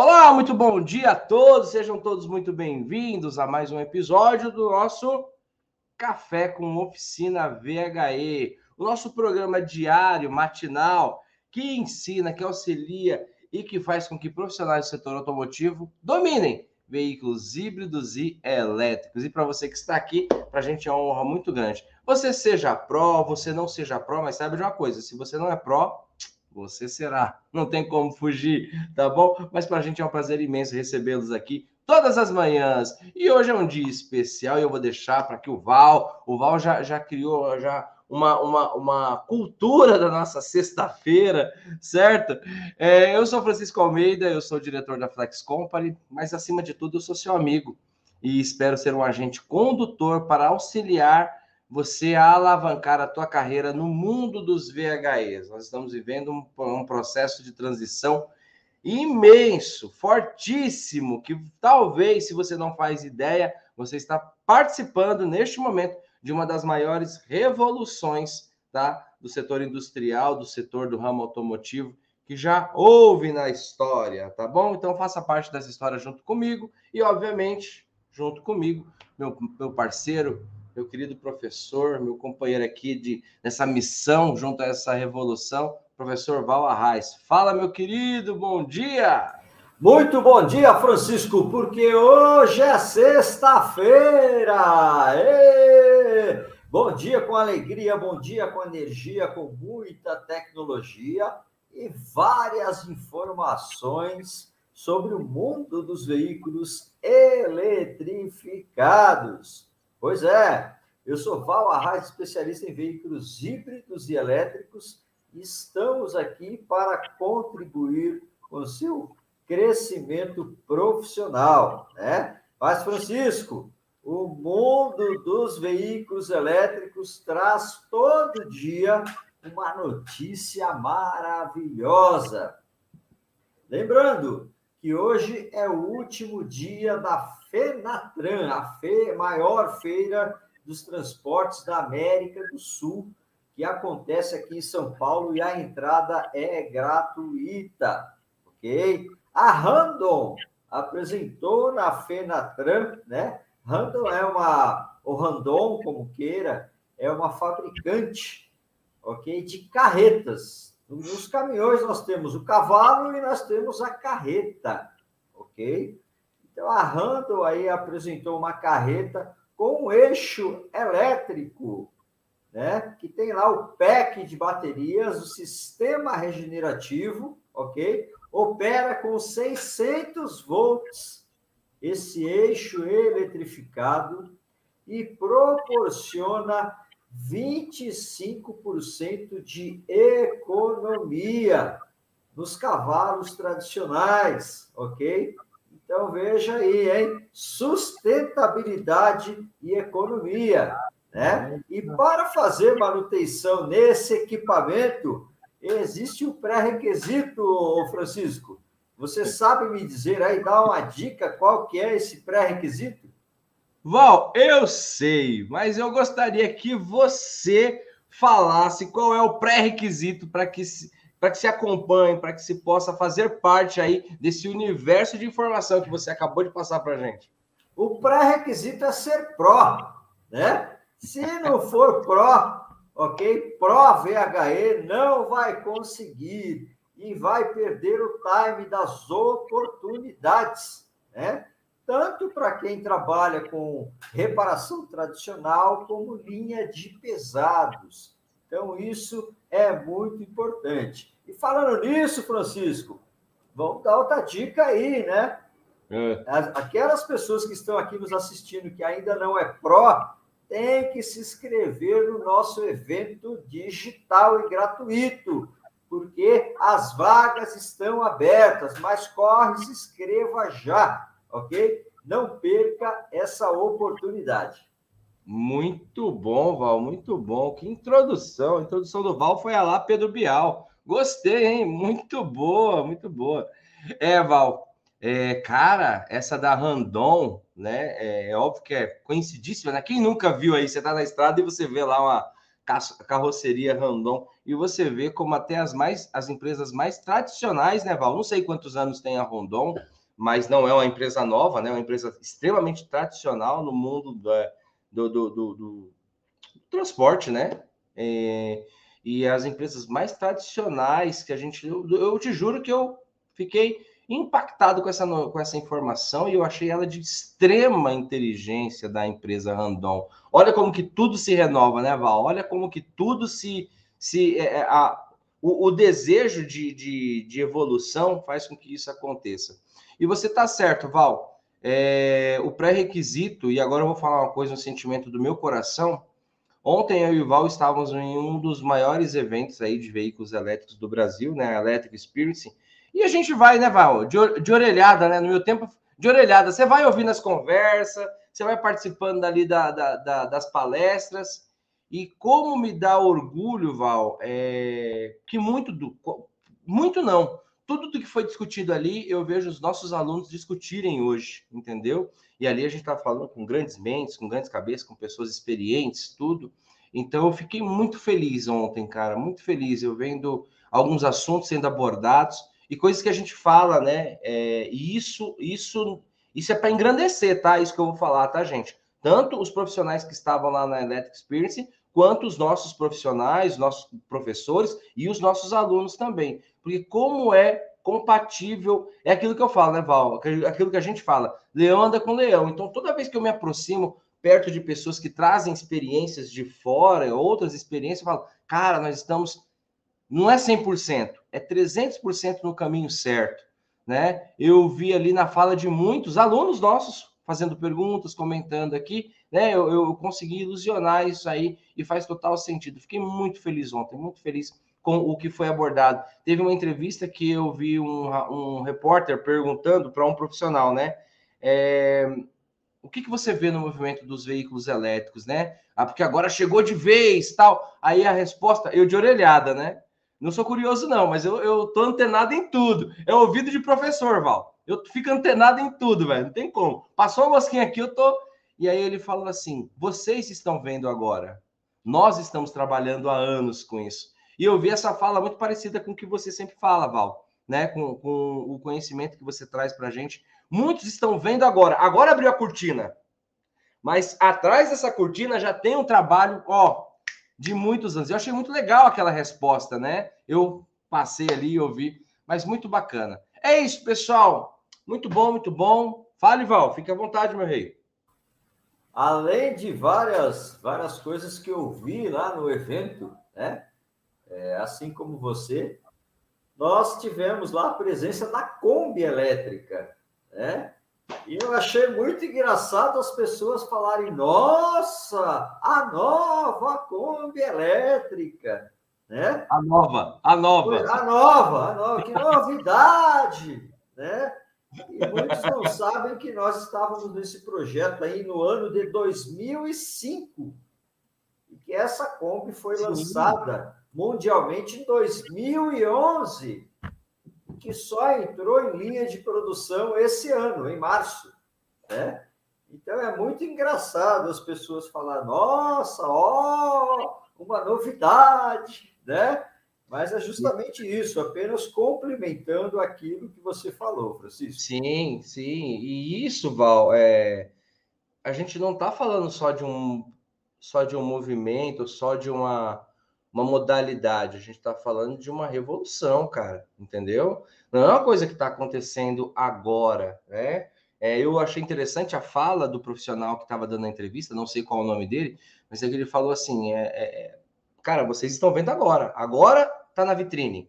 Olá, muito bom dia a todos, sejam todos muito bem-vindos a mais um episódio do nosso Café com Oficina VHE, o nosso programa diário, matinal, que ensina, que auxilia e que faz com que profissionais do setor automotivo dominem veículos híbridos e elétricos. E para você que está aqui, para a gente é uma honra muito grande. Você seja pró, você não seja pró, mas saiba de uma coisa: se você não é pró, você será. Não tem como fugir, tá bom? Mas para a gente é um prazer imenso recebê-los aqui todas as manhãs. E hoje é um dia especial e eu vou deixar para que o Val, o Val já, já criou, já uma, uma, uma cultura da nossa sexta-feira, certo? É, eu sou Francisco Almeida, eu sou diretor da Flex Company, mas acima de tudo eu sou seu amigo e espero ser um agente condutor para auxiliar você a alavancar a tua carreira no mundo dos VHEs. Nós estamos vivendo um, um processo de transição imenso, fortíssimo, que talvez, se você não faz ideia, você está participando neste momento de uma das maiores revoluções tá, do setor industrial, do setor do ramo automotivo, que já houve na história, tá bom? Então faça parte dessa história junto comigo e, obviamente, junto comigo, meu, meu parceiro, meu querido professor, meu companheiro aqui de nessa missão junto a essa revolução, professor Val Arraes. Fala, meu querido, bom dia! Muito bom dia, Francisco, porque hoje é sexta-feira! Bom dia com alegria, bom dia com energia, com muita tecnologia e várias informações sobre o mundo dos veículos eletrificados. Pois é, eu sou Val Arraes, especialista em veículos híbridos e elétricos, e estamos aqui para contribuir com o seu crescimento profissional, né? Mas, Francisco, o mundo dos veículos elétricos traz todo dia uma notícia maravilhosa. Lembrando que hoje é o último dia da FENATRAN, a fe maior feira dos transportes da América do Sul, que acontece aqui em São Paulo e a entrada é gratuita, ok? A Randon apresentou na Fenatran, né? Randon é uma, ou Randon, como queira, é uma fabricante, ok? De carretas. Nos caminhões nós temos o cavalo e nós temos a carreta, ok? Então a Randon aí apresentou uma carreta com um eixo elétrico, né? Que tem lá o pack de baterias, o sistema regenerativo, ok? opera com 600 volts esse eixo eletrificado e proporciona 25% de economia nos cavalos tradicionais, ok? Então veja aí, hein? Sustentabilidade e economia, né? E para fazer manutenção nesse equipamento, existe o um pré-requisito, Francisco. Você sabe me dizer aí, dar uma dica qual que é esse pré-requisito? Val, eu sei, mas eu gostaria que você falasse qual é o pré-requisito para que se, para que se acompanhe, para que se possa fazer parte aí desse universo de informação que você acabou de passar para a gente. O pré-requisito é ser pró, né? Se não for pró, ok? Pro VHE não vai conseguir e vai perder o time das oportunidades, né? Tanto para quem trabalha com reparação tradicional, como linha de pesados. Então, isso é muito importante. E falando nisso, Francisco, vamos dar outra dica aí, né? É. Aquelas pessoas que estão aqui nos assistindo que ainda não é pró, tem que se inscrever no nosso evento digital e gratuito, porque as vagas estão abertas, mas corre, se inscreva já, ok? Não perca essa oportunidade. Muito bom, Val, muito bom. Que introdução. A introdução do Val foi a lá Pedro Bial. Gostei, hein? Muito boa, muito boa. É, Val, é, cara, essa da Randon, né? É, é, óbvio que é conhecidíssima, né? Quem nunca viu aí, você tá na estrada e você vê lá uma carroceria Randon. E você vê como até as mais as empresas mais tradicionais, né, Val? Não sei quantos anos tem a Rondon, mas não é uma empresa nova, né? É uma empresa extremamente tradicional no mundo do, do, do, do transporte, né? É, e as empresas mais tradicionais que a gente. Eu, eu te juro que eu fiquei impactado com essa, com essa informação e eu achei ela de extrema inteligência da empresa Randon. Olha como que tudo se renova, né, Val? Olha como que tudo se. se é, é a, o, o, desejo de, de, de, evolução faz com que isso aconteça. E você está certo, Val. É, o pré-requisito, e agora eu vou falar uma coisa, um sentimento do meu coração. Ontem eu e o Val estávamos em um dos maiores eventos aí de veículos elétricos do Brasil, né? Electric Experience e a gente vai, né, Val, de, de orelhada, né? No meu tempo, de orelhada. Você vai ouvindo as conversas, você vai participando ali da, da, da, das palestras. E como me dá orgulho, Val, é, que muito do. Muito não. Tudo do que foi discutido ali, eu vejo os nossos alunos discutirem hoje, entendeu? E ali a gente está falando com grandes mentes, com grandes cabeças, com pessoas experientes, tudo. Então eu fiquei muito feliz ontem, cara, muito feliz. Eu vendo alguns assuntos sendo abordados e coisas que a gente fala, né? É, e isso, isso, isso é para engrandecer, tá? Isso que eu vou falar, tá, gente? Tanto os profissionais que estavam lá na Electric Experience, quanto os nossos profissionais, nossos professores e os nossos alunos também. Porque como é compatível, é aquilo que eu falo, né, Val? Aquilo que a gente fala, leão anda com leão. Então, toda vez que eu me aproximo perto de pessoas que trazem experiências de fora, outras experiências, eu falo, cara, nós estamos não é 100%, é 300% no caminho certo, né? Eu vi ali na fala de muitos alunos nossos fazendo perguntas, comentando aqui, né? Eu, eu consegui ilusionar isso aí e faz total sentido. Fiquei muito feliz ontem, muito feliz com o que foi abordado. Teve uma entrevista que eu vi um, um repórter perguntando para um profissional, né? É, o que, que você vê no movimento dos veículos elétricos, né? Ah, porque agora chegou de vez, tal. Aí a resposta, eu de orelhada, né? Não sou curioso, não, mas eu, eu tô antenado em tudo. É ouvido de professor, Val. Eu fico antenado em tudo, velho. Não tem como. Passou uma mosquinha aqui, eu tô. E aí ele falou assim: vocês estão vendo agora. Nós estamos trabalhando há anos com isso. E eu vi essa fala muito parecida com o que você sempre fala, Val, né? Com, com o conhecimento que você traz para a gente. Muitos estão vendo agora. Agora abriu a cortina. Mas atrás dessa cortina já tem um trabalho, ó, de muitos anos. Eu achei muito legal aquela resposta, né? Eu passei ali e ouvi, mas muito bacana. É isso, pessoal. Muito bom, muito bom. Fale, Val, fique à vontade, meu rei. Além de várias, várias coisas que eu vi lá no evento, né? É, assim como você, nós tivemos lá a presença da Kombi elétrica, né? E eu achei muito engraçado as pessoas falarem: nossa, a nova Kombi elétrica, né? A nova, a nova. A nova, a nova, que novidade, né? E muitos não sabem que nós estávamos nesse projeto aí no ano de 2005 e que essa Kombi foi Sim. lançada mundialmente em 2011 que só entrou em linha de produção esse ano, em março. Né? Então é muito engraçado as pessoas falar, nossa, ó, uma novidade, né? Mas é justamente isso, apenas complementando aquilo que você falou, Francisco. Sim, sim. E isso, Val, é... a gente não está falando só de um só de um movimento, só de uma uma modalidade, a gente está falando de uma revolução, cara, entendeu? Não é uma coisa que está acontecendo agora, né? É, eu achei interessante a fala do profissional que estava dando a entrevista, não sei qual é o nome dele, mas é ele falou assim: é, é, é cara, vocês estão vendo agora, agora está na vitrine.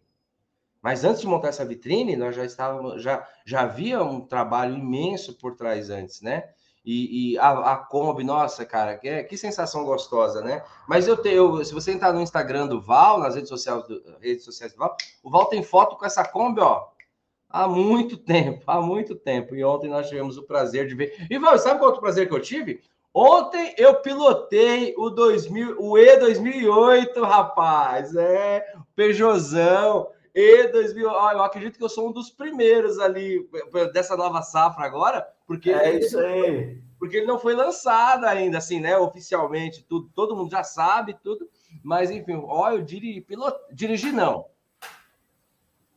Mas antes de montar essa vitrine, nós já estávamos, já, já havia um trabalho imenso por trás antes, né? E, e a, a, Kombi, nossa, cara, que, que sensação gostosa, né? Mas eu tenho, se você entrar no Instagram do Val, nas redes sociais do, redes sociais do Val, o Val tem foto com essa Kombi, ó, há muito tempo, há muito tempo. E ontem nós tivemos o prazer de ver. E Val, sabe qual outro prazer que eu tive? Ontem eu pilotei o 2000, o E 2008, rapaz, é, Peugeotzão. E 2000, ó, eu acredito que eu sou um dos primeiros ali dessa nova safra agora, porque é isso aí. Porque ele não foi lançado ainda, assim, né? Oficialmente, tudo, todo mundo já sabe tudo. Mas, enfim, ó, eu diri, pilot, dirigi não.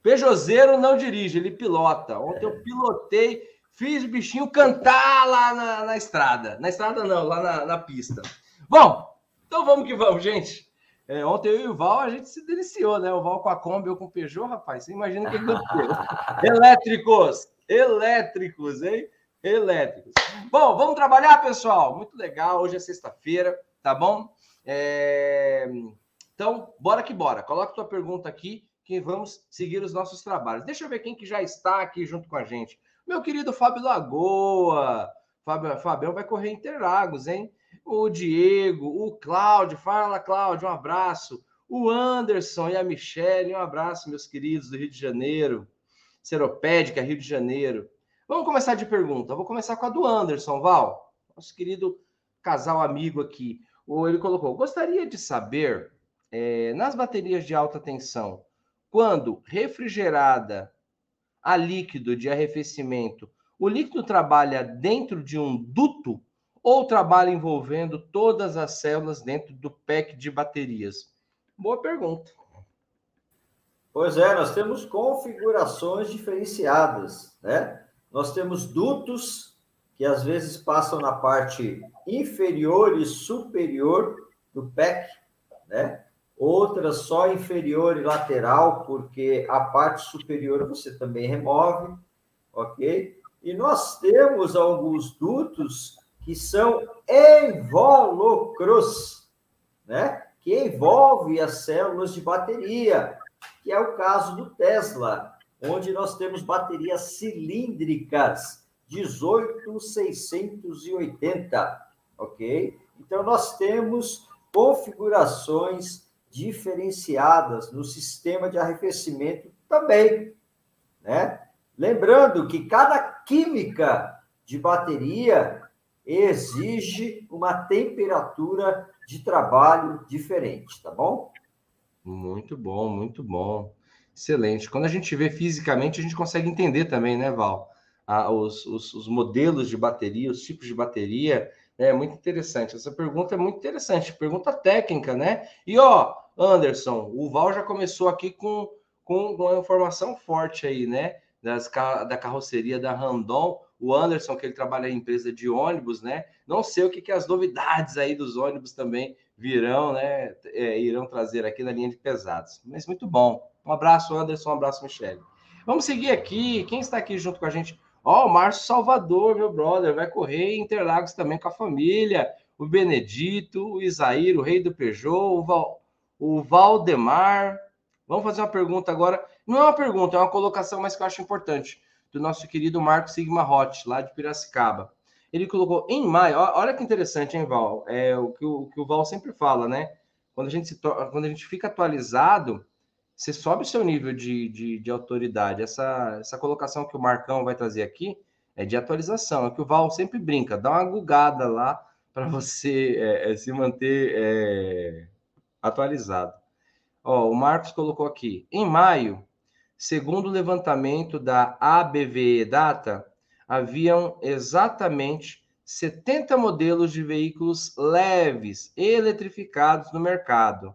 Peugeoteiro não dirige, ele pilota. Ontem eu pilotei, fiz o bichinho cantar lá na, na estrada. Na estrada não, lá na, na, pista. Bom, então vamos que vamos, gente. É, ontem eu e o Val, a gente se deliciou, né? O Val com a Kombi, eu com o Peugeot, rapaz. Você imagina o que aconteceu. elétricos, elétricos, hein? Elétricos. Bom, vamos trabalhar, pessoal? Muito legal. Hoje é sexta-feira, tá bom? É... Então, bora que bora. Coloca tua pergunta aqui que vamos seguir os nossos trabalhos. Deixa eu ver quem que já está aqui junto com a gente. Meu querido Fábio Lagoa. Fábio, Fabião vai correr Interlagos, hein? O Diego, o Cláudio. Fala, Cláudio, um abraço. O Anderson e a Michelle, um abraço, meus queridos do Rio de Janeiro. Seropédica, Rio de Janeiro. Vamos começar de pergunta. vou começar com a do Anderson, Val. Nosso querido casal amigo aqui. Ele colocou: gostaria de saber, é, nas baterias de alta tensão, quando refrigerada a líquido de arrefecimento, o líquido trabalha dentro de um duto ou trabalha envolvendo todas as células dentro do pack de baterias? Boa pergunta. Pois é, nós temos configurações diferenciadas, né? Nós temos dutos que às vezes passam na parte inferior e superior do pack, né? outras só inferior e lateral, porque a parte superior você também remove, ok? E nós temos alguns dutos que são invólucros, né? Que envolve as células de bateria, que é o caso do Tesla, onde nós temos baterias cilíndricas 18680, ok? Então nós temos configurações diferenciadas no sistema de arrefecimento também, né? Lembrando que cada química de bateria exige uma temperatura de trabalho diferente, tá bom? Muito bom, muito bom. Excelente. Quando a gente vê fisicamente, a gente consegue entender também, né, Val? Ah, os, os, os modelos de bateria, os tipos de bateria, é muito interessante. Essa pergunta é muito interessante, pergunta técnica, né? E ó, Anderson, o Val já começou aqui com, com uma informação forte aí, né? Das, da carroceria da Randon, o Anderson, que ele trabalha em empresa de ônibus, né? Não sei o que, que as novidades aí dos ônibus também virão, né? É, irão trazer aqui na linha de pesados. Mas muito bom. Um abraço, Anderson, um abraço, Michele. Vamos seguir aqui. Quem está aqui junto com a gente? Ó, oh, o Márcio Salvador, meu brother, vai correr em Interlagos também com a família. O Benedito, o Isaír, o rei do Peugeot, o, Val, o Valdemar. Vamos fazer uma pergunta agora. Não é uma pergunta, é uma colocação, mas que eu acho importante. Do nosso querido Marco Sigma Hot, lá de Piracicaba. Ele colocou em maio. Olha que interessante, hein, Val? É o que o, o que o Val sempre fala, né? Quando a gente, se quando a gente fica atualizado, você sobe o seu nível de, de, de, autoridade. Essa, essa colocação que o Marcão vai trazer aqui é de atualização. É que o Val sempre brinca, dá uma gugada lá para você é, é, se manter é, atualizado. Ó, o Marcos colocou aqui. Em maio, segundo o levantamento da ABVE Data, haviam exatamente 70 modelos de veículos leves eletrificados no mercado.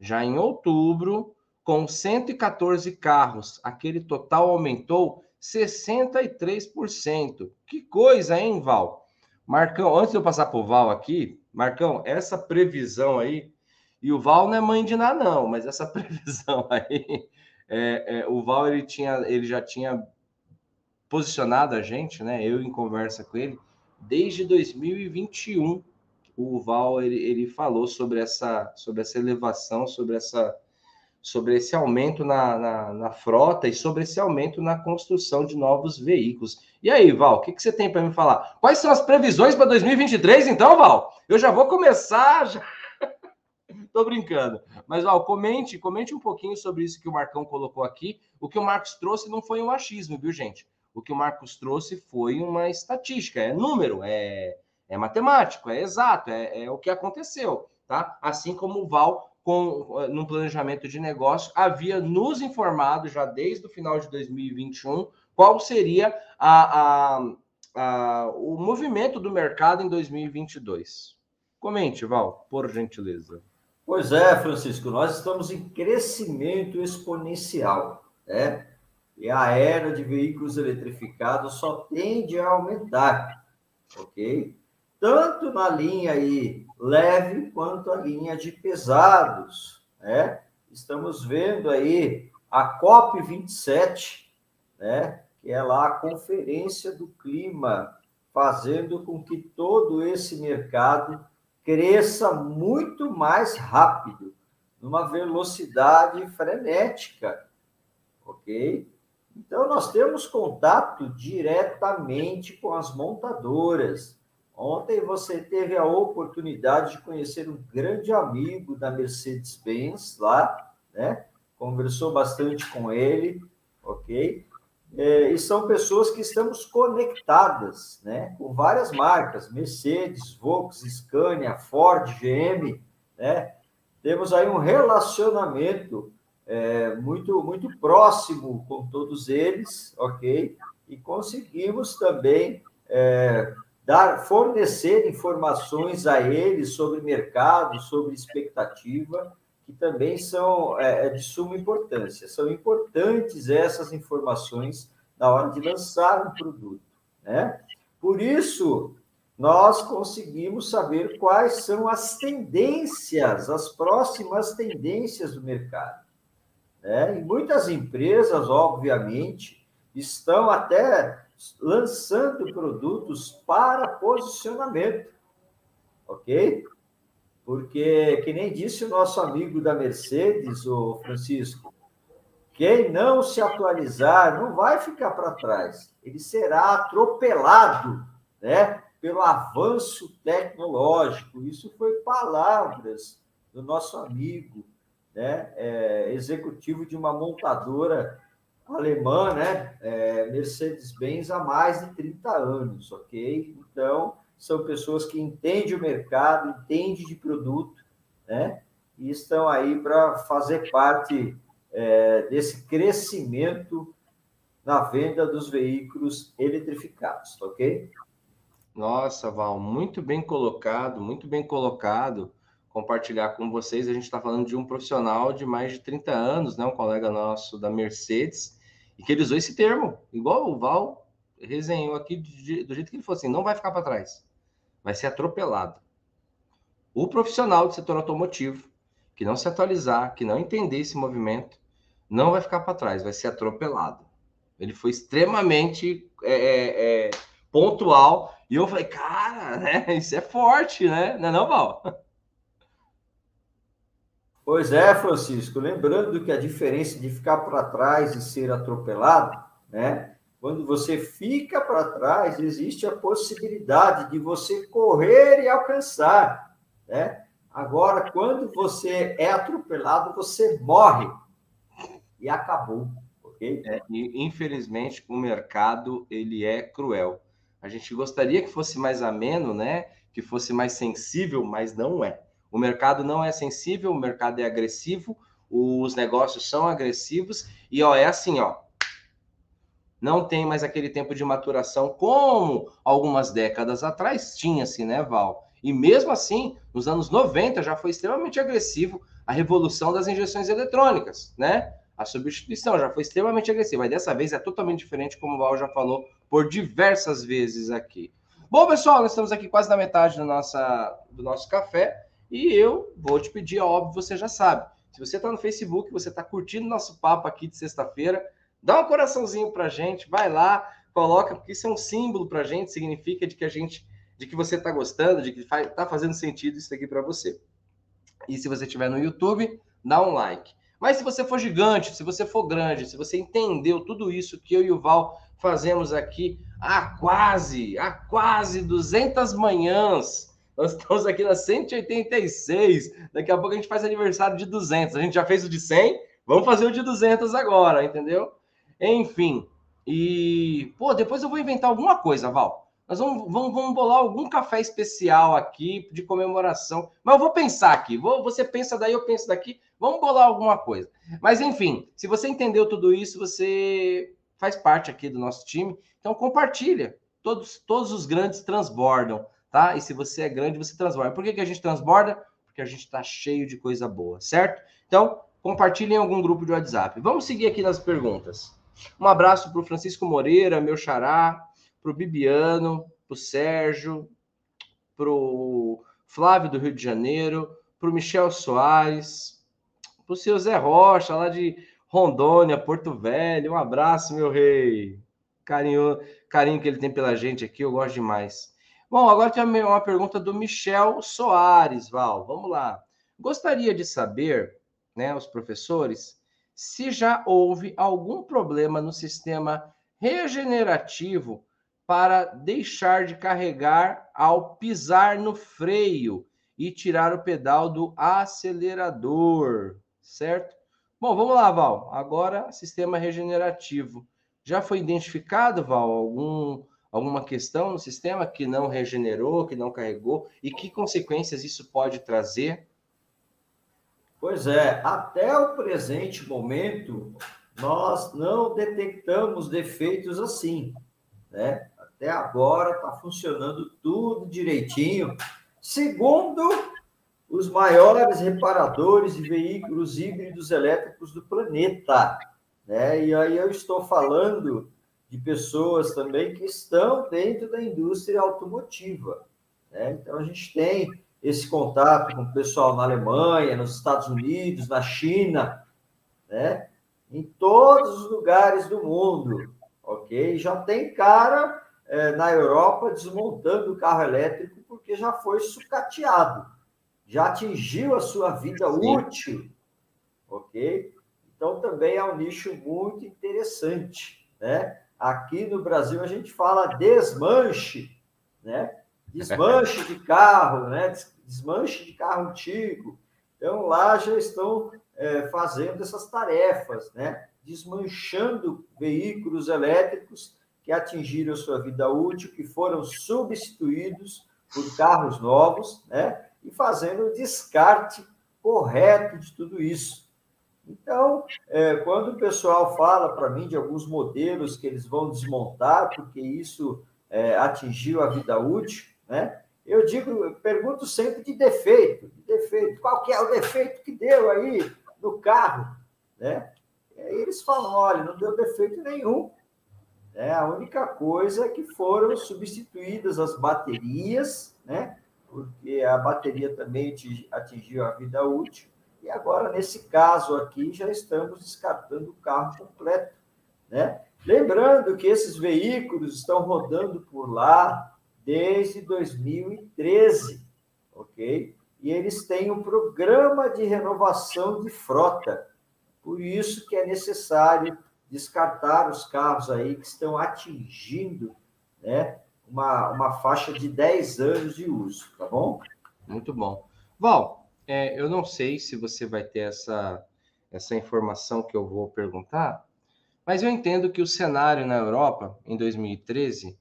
Já em outubro, com 114 carros, aquele total aumentou 63%. Que coisa, hein, Val? Marcão, antes de eu passar para o Val aqui, Marcão, essa previsão aí e o Val não é mãe de nada, não, mas essa previsão aí, é, é, o Val ele, tinha, ele já tinha posicionado a gente, né? Eu em conversa com ele, desde 2021, o Val ele, ele falou sobre essa, sobre essa elevação, sobre essa sobre esse aumento na, na, na, frota e sobre esse aumento na construção de novos veículos. E aí, Val, o que, que você tem para me falar? Quais são as previsões para 2023, então, Val? Eu já vou começar. Já... Tô brincando. Mas, ó, comente, comente um pouquinho sobre isso que o Marcão colocou aqui. O que o Marcos trouxe não foi um achismo, viu, gente? O que o Marcos trouxe foi uma estatística, é número, é, é matemático, é exato, é, é o que aconteceu, tá? Assim como o Val, com, no planejamento de negócio, havia nos informado já desde o final de 2021 qual seria a, a, a, o movimento do mercado em 2022. Comente, Val, por gentileza. Pois é, Francisco, nós estamos em crescimento exponencial, né? E a era de veículos eletrificados só tende a aumentar, ok? Tanto na linha aí leve quanto a linha de pesados, né? Estamos vendo aí a COP27, né? Que é lá a conferência do clima, fazendo com que todo esse mercado cresça muito mais rápido, numa velocidade frenética, ok? Então, nós temos contato diretamente com as montadoras. Ontem você teve a oportunidade de conhecer um grande amigo da Mercedes-Benz lá, né? Conversou bastante com ele, ok? É, e são pessoas que estamos conectadas, né? Com várias marcas, Mercedes, Volkswagen, Scania, Ford, GM, né? Temos aí um relacionamento é, muito, muito próximo com todos eles, ok? E conseguimos também é, dar, fornecer informações a eles sobre mercado, sobre expectativa, que também são é, é, de suma importância. São importantes essas informações na hora de lançar um produto, né? Por isso, nós conseguimos saber quais são as tendências, as próximas tendências do mercado. Né? E muitas empresas, obviamente, estão até lançando produtos para posicionamento, ok? Porque, que nem disse o nosso amigo da Mercedes, o Francisco, quem não se atualizar não vai ficar para trás, ele será atropelado, né? Pelo avanço tecnológico. Isso foi palavras do nosso amigo né, é, executivo de uma montadora alemã, né, é, Mercedes-Benz, há mais de 30 anos, ok? Então, são pessoas que entendem o mercado, entendem de produto, né, e estão aí para fazer parte é, desse crescimento na venda dos veículos eletrificados, ok? Nossa, Val, muito bem colocado, muito bem colocado compartilhar com vocês. A gente está falando de um profissional de mais de 30 anos, né? um colega nosso da Mercedes, e que ele usou esse termo, igual o Val resenhou aqui do jeito que ele falou assim: não vai ficar para trás, vai ser atropelado. O profissional do setor automotivo que não se atualizar, que não entender esse movimento, não vai ficar para trás, vai ser atropelado. Ele foi extremamente é, é, é pontual e eu falei, cara, né, isso é forte, né? Não é não, Val? Pois é, Francisco. Lembrando que a diferença de ficar para trás e ser atropelado, né? Quando você fica para trás, existe a possibilidade de você correr e alcançar, né? Agora, quando você é atropelado, você morre e acabou, ok? É, e, infelizmente, o mercado ele é cruel. A gente gostaria que fosse mais ameno, né? Que fosse mais sensível, mas não é. O mercado não é sensível, o mercado é agressivo, os negócios são agressivos e ó, é assim, ó. Não tem mais aquele tempo de maturação como algumas décadas atrás tinha-se, né, Val? E mesmo assim, nos anos 90 já foi extremamente agressivo a revolução das injeções eletrônicas, né? A substituição já foi extremamente agressiva. E dessa vez é totalmente diferente, como o Val já falou por diversas vezes aqui. Bom, pessoal, nós estamos aqui quase na metade do, nossa, do nosso café. E eu vou te pedir, óbvio, você já sabe. Se você está no Facebook, você está curtindo nosso papo aqui de sexta-feira, dá um coraçãozinho para gente, vai lá, coloca, porque isso é um símbolo para gente, significa de que a gente, de que você está gostando, de que está fazendo sentido isso aqui para você. E se você estiver no YouTube, dá um like. Mas se você for gigante, se você for grande, se você entendeu tudo isso que eu e o Val fazemos aqui há quase, há quase 200 manhãs, nós estamos aqui na 186. Daqui a pouco a gente faz aniversário de 200. A gente já fez o de 100, vamos fazer o de 200 agora, entendeu? Enfim. E, pô, depois eu vou inventar alguma coisa, Val. Nós vamos, vamos, vamos bolar algum café especial aqui de comemoração. Mas eu vou pensar aqui. Vou, você pensa daí, eu penso daqui. Vamos bolar alguma coisa. Mas, enfim, se você entendeu tudo isso, você faz parte aqui do nosso time. Então, compartilha. Todos, todos os grandes transbordam tá? E se você é grande, você transborda. Por que, que a gente transborda? porque a gente está cheio de coisa boa, certo? Então, compartilhem em algum grupo de WhatsApp. Vamos seguir aqui nas perguntas. Um abraço para o Francisco Moreira, meu xará, para o Bibiano, para o Sérgio, para o Flávio do Rio de Janeiro, para o Michel Soares, para o seu Zé Rocha, lá de Rondônia, Porto Velho. Um abraço, meu rei. Carinho, carinho que ele tem pela gente aqui, eu gosto demais. Bom, agora tem uma pergunta do Michel Soares, Val. Vamos lá. Gostaria de saber, né, os professores, se já houve algum problema no sistema regenerativo para deixar de carregar ao pisar no freio e tirar o pedal do acelerador, certo? Bom, vamos lá, Val. Agora, sistema regenerativo. Já foi identificado, Val, algum, alguma questão no sistema que não regenerou, que não carregou e que consequências isso pode trazer? Pois é, até o presente momento, nós não detectamos defeitos assim, né? Até agora está funcionando tudo direitinho, segundo os maiores reparadores de veículos híbridos elétricos do planeta. Né? E aí eu estou falando de pessoas também que estão dentro da indústria automotiva. Né? Então a gente tem esse contato com o pessoal na Alemanha, nos Estados Unidos, na China, né? em todos os lugares do mundo, ok? Já tem cara é, na Europa desmontando o carro elétrico porque já foi sucateado, já atingiu a sua vida útil, ok? Então também é um nicho muito interessante, né? Aqui no Brasil a gente fala desmanche, né? Desmanche de carro, né? Desmanche de carro antigo. Então lá já estão é, fazendo essas tarefas, né? Desmanchando veículos elétricos que atingiram sua vida útil, que foram substituídos por carros novos, né? E fazendo o descarte correto de tudo isso. Então, é, quando o pessoal fala para mim de alguns modelos que eles vão desmontar, porque isso é, atingiu a vida útil, né? Eu digo, eu pergunto sempre de defeito, de defeito. Qual que é o defeito que deu aí no carro, né? E aí eles falam, olha, não deu defeito nenhum. É, a única coisa é que foram substituídas as baterias, né? Porque a bateria também atingiu a vida útil. E agora, nesse caso aqui, já estamos descartando o carro completo, né? Lembrando que esses veículos estão rodando por lá desde 2013, ok? E eles têm um programa de renovação de frota. Por isso que é necessário descartar os carros aí que estão atingindo né, uma, uma faixa de 10 anos de uso, tá bom? Muito bom. Val, é, eu não sei se você vai ter essa, essa informação que eu vou perguntar, mas eu entendo que o cenário na Europa, em 2013,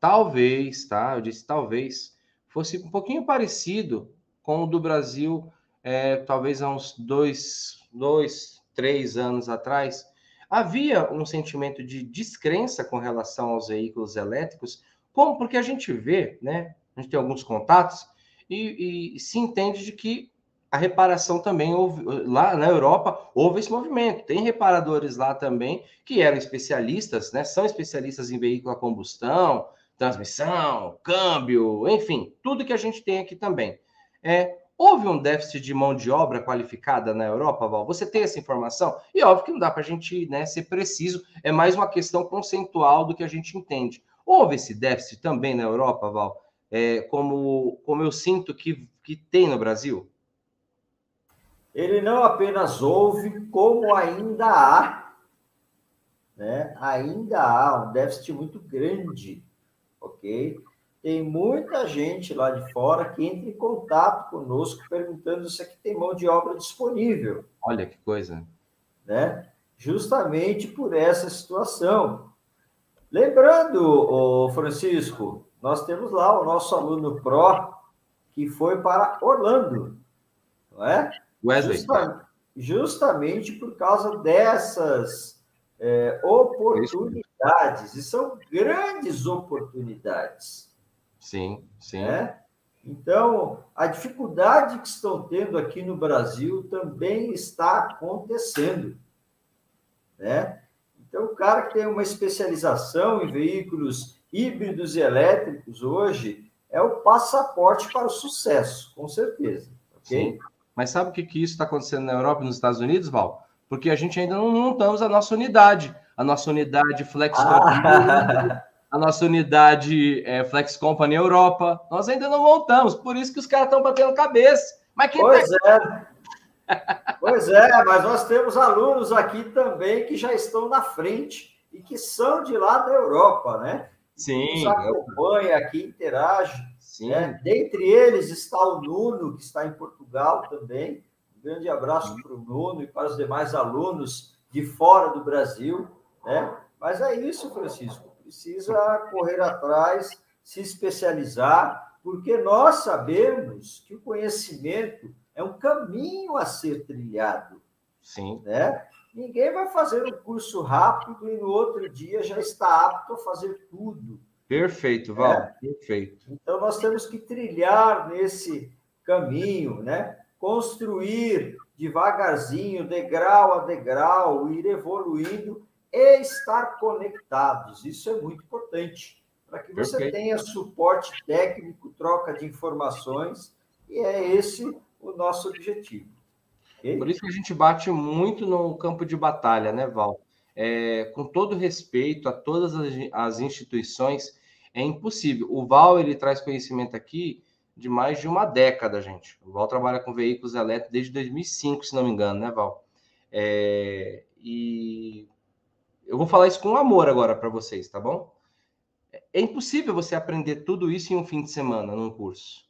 talvez, tá? Eu disse talvez, fosse um pouquinho parecido com o do Brasil, é, talvez há uns dois, dois, três anos atrás, havia um sentimento de descrença com relação aos veículos elétricos, como porque a gente vê, né? A gente tem alguns contatos e, e se entende de que a reparação também houve, lá na Europa houve esse movimento. Tem reparadores lá também que eram especialistas, né? São especialistas em veículo a combustão, transmissão, câmbio, enfim, tudo que a gente tem aqui também. É, Houve um déficit de mão de obra qualificada na Europa, Val? Você tem essa informação? E óbvio que não dá para a gente né, ser preciso, é mais uma questão conceitual do que a gente entende. Houve esse déficit também na Europa, Val? É, como, como eu sinto que, que tem no Brasil? Ele não apenas houve, como ainda há. Né? Ainda há um déficit muito grande, ok? tem muita gente lá de fora que entra em contato conosco perguntando se aqui tem mão de obra disponível. Olha que coisa. Né? Justamente por essa situação. Lembrando, o Francisco, nós temos lá o nosso aluno Pro que foi para Orlando, não é? Wesley. Justa, justamente por causa dessas é, oportunidades, e são grandes oportunidades. Sim, sim. Né? Então, a dificuldade que estão tendo aqui no Brasil também está acontecendo. Né? Então, o cara que tem uma especialização em veículos híbridos e elétricos hoje é o passaporte para o sucesso, com certeza. Okay? Sim. Mas sabe o que, que isso está acontecendo na Europa e nos Estados Unidos, Val? Porque a gente ainda não montamos a nossa unidade. A nossa unidade Flex ah. a nossa unidade é, Flex Company Europa. Nós ainda não montamos, por isso que os caras estão batendo cabeça. Mas quem pois tá... é. pois é, mas nós temos alunos aqui também que já estão na frente e que são de lá da Europa, né? Sim. Nos acompanha aqui, interage. Sim. Né? Dentre eles está o Nuno, que está em Portugal também. Um grande abraço para o Nuno e para os demais alunos de fora do Brasil. Né? Mas é isso, Francisco. Precisa correr atrás, se especializar, porque nós sabemos que o conhecimento é um caminho a ser trilhado. Sim. Né? Ninguém vai fazer um curso rápido e no outro dia já está apto a fazer tudo. Perfeito, Val, é. perfeito. Então nós temos que trilhar nesse caminho, né? Construir devagarzinho, degrau a degrau, ir evoluindo e estar conectados. Isso é muito importante para que você perfeito. tenha suporte técnico, troca de informações, e é esse o nosso objetivo. Por isso que a gente bate muito no campo de batalha, né, Val? É, com todo respeito a todas as, as, instituições, é impossível. O Val ele traz conhecimento aqui de mais de uma década, gente. O Val trabalha com veículos elétricos desde 2005, se não me engano, né, Val? É, e eu vou falar isso com amor agora para vocês, tá bom? É impossível você aprender tudo isso em um fim de semana num curso.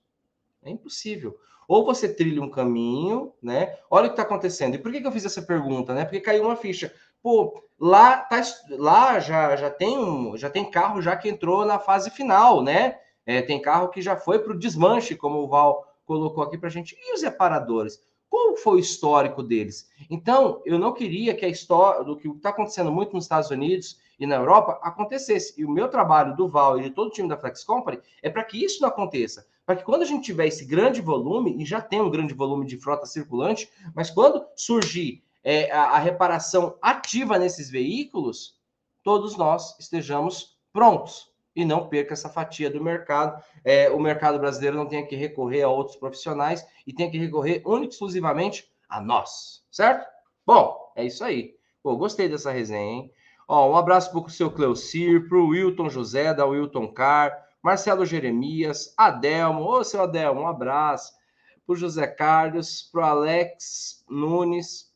É impossível. Ou você trilha um caminho, né? Olha o que está acontecendo. E por que, que eu fiz essa pergunta, né? Porque caiu uma ficha. Pô, lá, tá, lá já, já, tem um, já tem carro já que entrou na fase final, né? É, tem carro que já foi para o desmanche, como o Val colocou aqui para a gente. E os reparadores? Qual foi o histórico deles? Então, eu não queria que a história do que está acontecendo muito nos Estados Unidos e na Europa acontecesse. E o meu trabalho do Val e de todo o time da Flex Company é para que isso não aconteça para que quando a gente tiver esse grande volume, e já tem um grande volume de frota circulante, mas quando surgir é, a, a reparação ativa nesses veículos, todos nós estejamos prontos e não perca essa fatia do mercado. É, o mercado brasileiro não tenha que recorrer a outros profissionais e tenha que recorrer única e exclusivamente a nós, certo? Bom, é isso aí. Pô, gostei dessa resenha, hein? Ó, um abraço para o seu Cleucir, para o Wilton José, da Wilton Car, Marcelo Jeremias, Adelmo, ô seu Adelmo, um abraço. Para o José Carlos, para o Alex Nunes,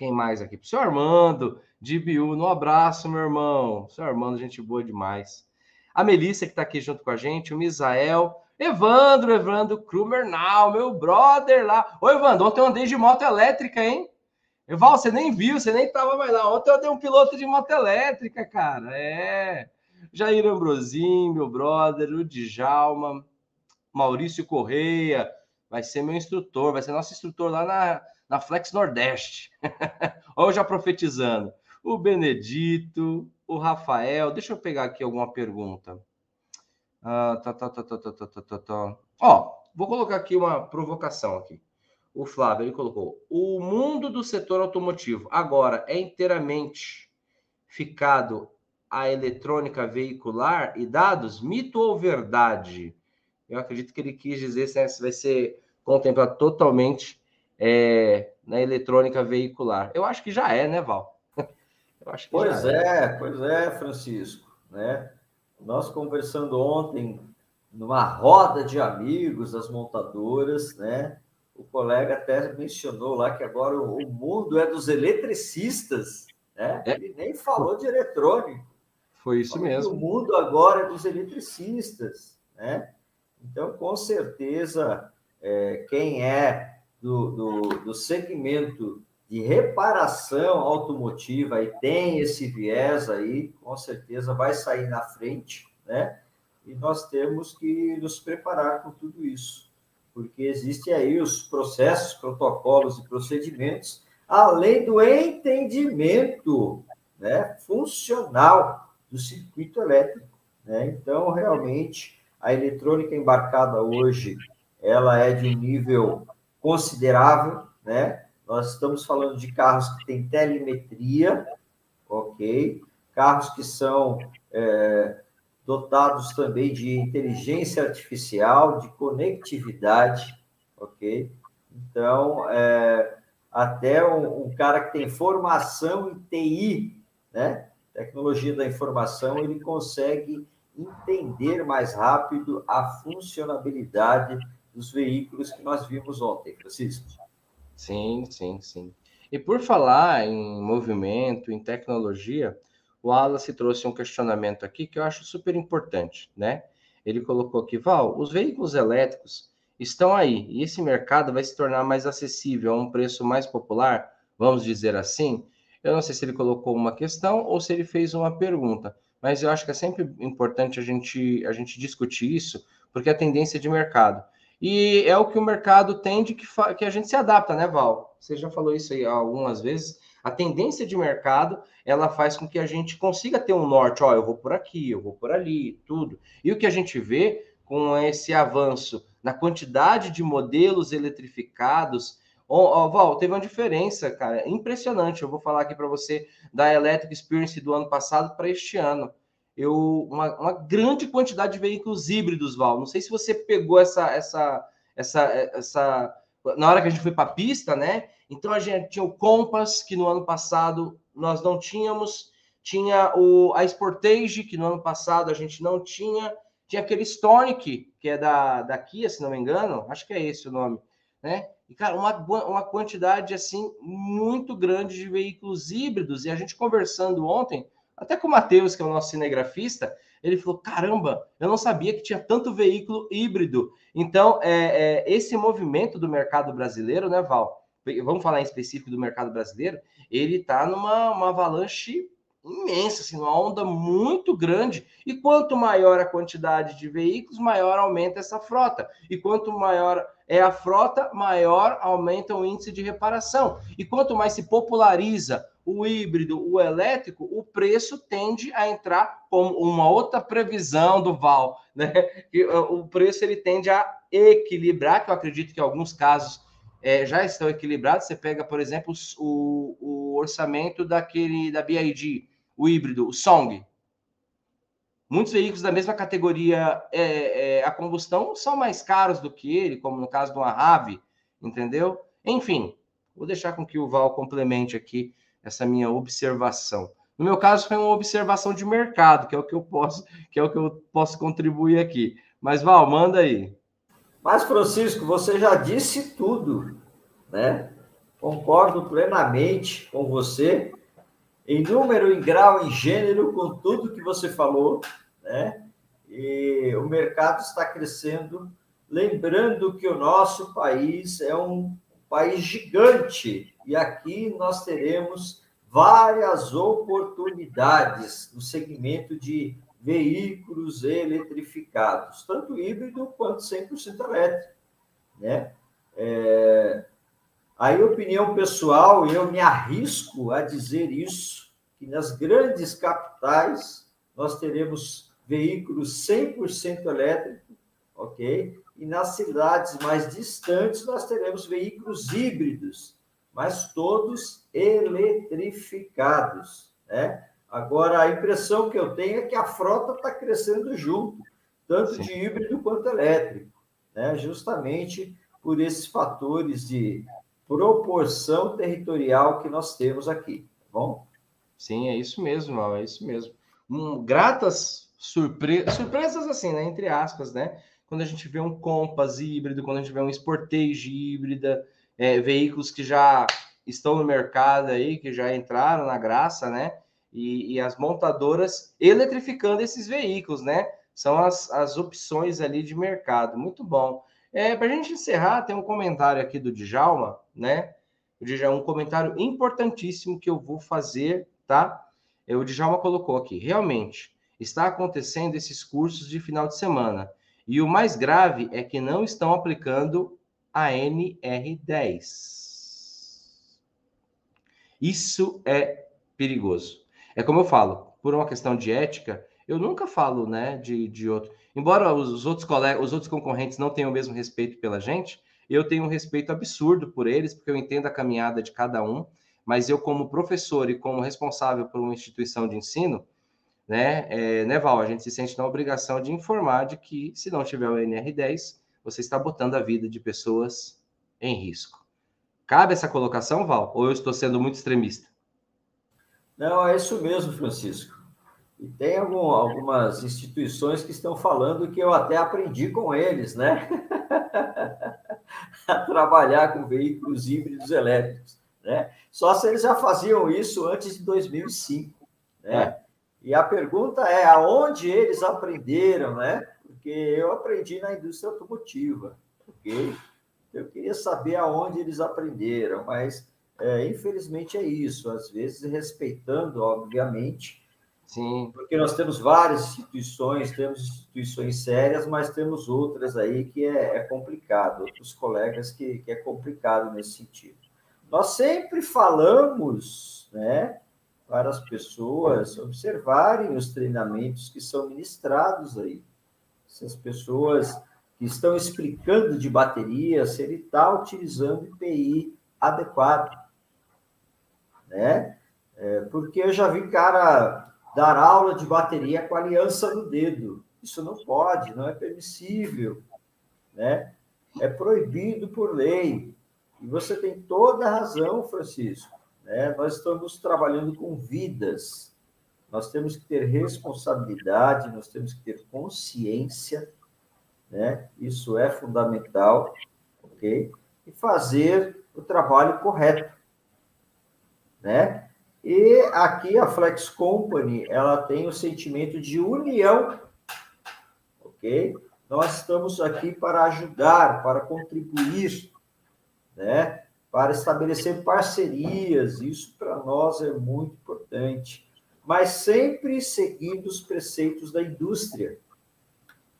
quem mais aqui? O seu Armando, de Biú, um abraço, meu irmão. Seu Armando, gente boa demais. A Melissa, que está aqui junto com a gente, o Misael, Evandro, Evandro Krumernal, meu brother lá. Ô, Evandro, ontem eu andei de moto elétrica, hein? Eval, você nem viu, você nem estava mais lá. Ontem eu dei um piloto de moto elétrica, cara. É. Jair Ambrosim, meu brother, o Djalma, Maurício Correia, vai ser meu instrutor, vai ser nosso instrutor lá na, na Flex Nordeste. Olha já profetizando. O Benedito, o Rafael, deixa eu pegar aqui alguma pergunta. Ah, tá, tá, tá, tá, tá, tá, tá, tá. Ó, vou colocar aqui uma provocação aqui. O Flávio, ele colocou, o mundo do setor automotivo agora é inteiramente ficado a eletrônica veicular e dados, mito ou verdade? Eu acredito que ele quis dizer se vai ser contemplado totalmente é, na eletrônica veicular. Eu acho que já é, né, Val? Eu acho que pois é, é, pois é, Francisco. Né? Nós conversando ontem numa roda de amigos das montadoras, né? O colega até mencionou lá que agora o mundo é dos eletricistas, né? É. Ele nem falou de eletrônico. Foi isso mesmo. O mundo agora é dos eletricistas, né? Então, com certeza, é, quem é do, do, do, segmento de reparação automotiva e tem esse viés aí, com certeza vai sair na frente, né? E nós temos que nos preparar com tudo isso, porque existem aí os processos, protocolos e procedimentos, além do entendimento né, funcional do circuito elétrico. Né? Então, realmente, A eletrônica embarcada hoje, ela é de um nível considerável, né? Nós estamos falando de carros que têm telemetria, ok? Carros que são é, dotados também de inteligência artificial, de conectividade, ok? Então, é, até um, um, cara que tem formação em TI, né? Tecnologia da informação, ele consegue entender mais rápido a funcionalidade dos veículos que nós vimos ontem, Francisco. Sim, sim, sim. E por falar em movimento, em tecnologia, o Wallace trouxe um questionamento aqui que eu acho super importante, né? Ele colocou aqui, Val, os veículos elétricos estão aí e esse mercado vai se tornar mais acessível a um preço mais popular, vamos dizer assim. Eu não sei se ele colocou uma questão ou se ele fez uma pergunta, mas eu acho que é sempre importante a gente, a gente discutir isso, porque é a tendência de mercado. E é o que o mercado tende que, que a gente se adapta, né, Val? Você já falou isso aí algumas vezes. A tendência de mercado, ela faz com que a gente consiga ter um norte, ó, eu vou por aqui, eu vou por ali, tudo. E o que a gente vê com esse avanço na quantidade de modelos eletrificados, ó, ó Val, teve uma diferença, cara, impressionante. Eu vou falar aqui para você da Electric Experience do ano passado para este ano eu uma, uma, grande quantidade de veículos híbridos, Val. Não sei se você pegou essa essa essa essa na hora que a gente foi para a pista, né? Então a gente tinha o Compass que no ano passado nós não tínhamos, tinha o a Sportage que no ano passado a gente não tinha, tinha aquele Stonic que é da da Kia, se não me engano, acho que é esse o nome, né? E cara, uma, uma quantidade assim muito grande de veículos híbridos e a gente conversando ontem até com o Matheus, que é o nosso cinegrafista, ele falou: caramba, eu não sabia que tinha tanto veículo híbrido. Então, é, é, esse movimento do mercado brasileiro, né, Val? Vamos falar em específico do mercado brasileiro, ele está numa uma avalanche imensa, assim, uma onda muito grande. E quanto maior a quantidade de veículos, maior aumenta essa frota. E quanto maior é a frota, maior aumenta o índice de reparação. E quanto mais se populariza o híbrido, o elétrico, o preço tende a entrar como uma outra previsão do Val, né? O preço ele tende a equilibrar, que eu acredito que em alguns casos é, já estão equilibrados. Você pega, por exemplo, o, o orçamento daquele da BID, o híbrido, o Song. Muitos veículos da mesma categoria é, é, a combustão são mais caros do que ele, como no caso do Rave, entendeu? Enfim, vou deixar com que o Val complemente aqui essa minha observação. No meu caso, foi uma observação de mercado, que é o que eu posso, que é o que eu posso contribuir aqui. Mas, Val, manda aí. Mas, Francisco, você já disse tudo, né? Concordo plenamente com você, em número, em grau, em gênero, com tudo que você falou, né? E o mercado está crescendo. Lembrando que o nosso país é um país gigante e aqui nós teremos várias oportunidades no segmento de veículos eletrificados, tanto híbrido quanto 100% elétrico, né? É... Aí, opinião pessoal, eu me arrisco a dizer isso, que nas grandes capitais nós teremos veículos 100% elétricos, ok? E nas cidades mais distantes nós teremos veículos híbridos, mas todos eletrificados, né? Agora, a impressão que eu tenho é que a frota está crescendo junto, tanto Sim. de híbrido quanto elétrico, né? justamente por esses fatores de proporção territorial que nós temos aqui, tá bom? Sim, é isso mesmo, é isso mesmo. Um, gratas surpre... surpresas, assim, né? Entre aspas, né? Quando a gente vê um Compass híbrido, quando a gente vê um Sportage híbrida, é, veículos que já estão no mercado aí, que já entraram na graça, né? E, e as montadoras eletrificando esses veículos, né? São as, as opções ali de mercado. Muito bom. É, Para a gente encerrar, tem um comentário aqui do Djalma, né? O Djalma, um comentário importantíssimo que eu vou fazer, tá? É, o Djalma colocou aqui. Realmente, está acontecendo esses cursos de final de semana. E o mais grave é que não estão aplicando a NR10. Isso é perigoso. É como eu falo, por uma questão de ética, Eu nunca falo, né, de, de outro. Embora os outros colegas, os outros concorrentes não tenham o mesmo respeito pela gente, eu tenho um respeito absurdo por eles, porque eu entendo a caminhada de cada um, mas eu, como professor e como responsável por uma instituição de ensino, né, é, né, Val, a gente se sente na obrigação de informar de que, se não tiver o NR10, você está botando a vida de pessoas em risco. Cabe essa colocação, Val? Ou eu estou sendo muito extremista? Não, é isso mesmo, Francisco. E tem algum, algumas instituições que estão falando que eu até aprendi com eles, né? a trabalhar com veículos híbridos elétricos, né? Só se eles já faziam isso antes de 2005, né? É. E a pergunta é aonde eles aprenderam, né? Porque eu aprendi na indústria automotiva, ok? Eu queria saber aonde eles aprenderam, mas é, infelizmente é isso. Às vezes respeitando, obviamente, Sim. Porque nós temos várias instituições, temos instituições sérias, mas temos outras aí que é, é complicado, outros colegas que, que, é complicado nesse sentido. Nós sempre falamos, né, para as pessoas observarem os treinamentos que são ministrados aí. Se as pessoas que estão explicando de bateria, se ele está utilizando IPI adequado, né? É, porque eu já vi cara dar aula de bateria com aliança no dedo. Isso não pode, não é permissível, né? É proibido por lei. E você tem toda a razão, Francisco. Né? Nós estamos trabalhando com vidas. Nós temos que ter responsabilidade, nós temos que ter consciência, né? Isso é fundamental, ok? E fazer o trabalho correto, né? E aqui a Flex Company, ela tem o sentimento de união, ok? Nós estamos aqui para ajudar, para contribuir, né? Para estabelecer parcerias, isso para nós é muito importante, mas sempre seguindo os preceitos da indústria.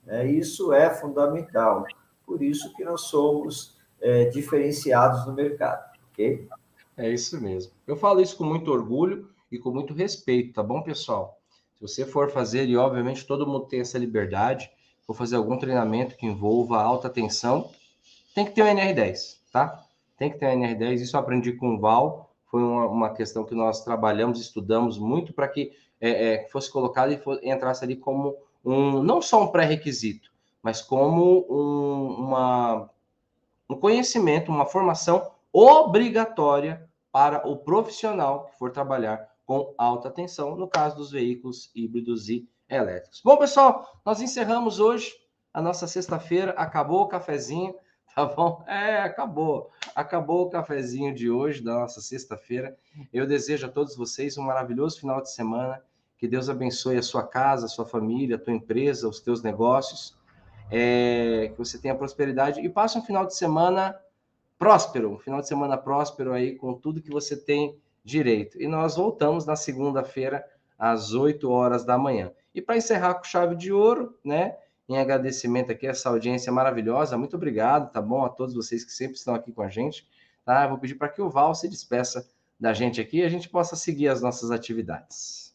Né? Isso é fundamental. Por isso que nós somos é, diferenciados no mercado? É isso mesmo. Eu falo isso com muito orgulho e com muito respeito, tá bom, pessoal? Se você for fazer, e obviamente todo mundo tem essa liberdade, for fazer algum treinamento que envolva alta tensão, tem que ter o NR10, tá? Tem que ter o NR10. Isso eu aprendi com o Val. Foi uma, uma questão que nós trabalhamos, estudamos muito para que é, é, fosse colocado e for, entrasse ali como um, não só um pré-requisito, mas como um, uma, um conhecimento, uma formação obrigatória para o profissional que for trabalhar com alta tensão, no caso dos veículos híbridos e elétricos. Bom, pessoal, nós encerramos hoje a nossa sexta-feira, acabou o cafezinho, tá bom? É, acabou. Acabou o cafezinho de hoje, da nossa sexta-feira. Eu desejo a todos vocês um maravilhoso final de semana. Que Deus abençoe a sua casa, a sua família, a tua empresa, os teus negócios. É, que você tenha prosperidade e passe um final de semana próspero, um final de semana próspero aí com tudo que você tem direito. E nós voltamos na segunda-feira às 8 horas da manhã. E para encerrar com chave de ouro, né? Em agradecimento aqui essa audiência maravilhosa, muito obrigado, tá bom? A todos vocês que sempre estão aqui com a gente, tá? Vou pedir para que o Val se despeça da gente aqui e a gente possa seguir as nossas atividades.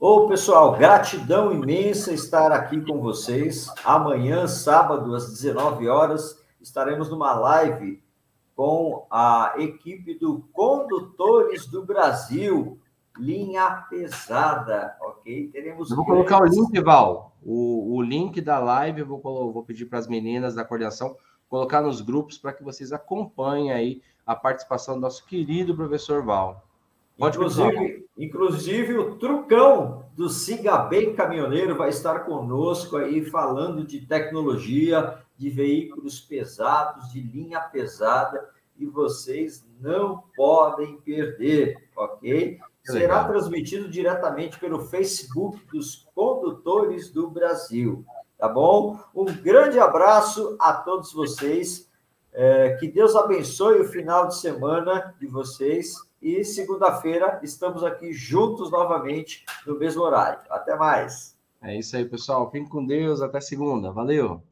Ô, pessoal, gratidão imensa estar aqui com vocês. Amanhã, sábado, às 19 horas, estaremos numa live com a equipe do Condutores do Brasil, linha pesada, ok? Teremos. Eu vou colocar o link, Val. O, o link da live, eu vou, vou pedir para as meninas da coordenação colocar nos grupos para que vocês acompanhem aí a participação do nosso querido professor Val. Pode inclusive, inclusive o Trucão do Siga Bem Caminhoneiro vai estar conosco aí falando de tecnologia, de veículos pesados, de linha pesada, e vocês não podem perder, ok? Será transmitido diretamente pelo Facebook dos Condutores do Brasil, tá bom? Um grande abraço a todos vocês. É, que Deus abençoe o final de semana de vocês. E segunda-feira estamos aqui juntos novamente no mesmo horário. Até mais. É isso aí, pessoal. Fiquem com Deus. Até segunda. Valeu.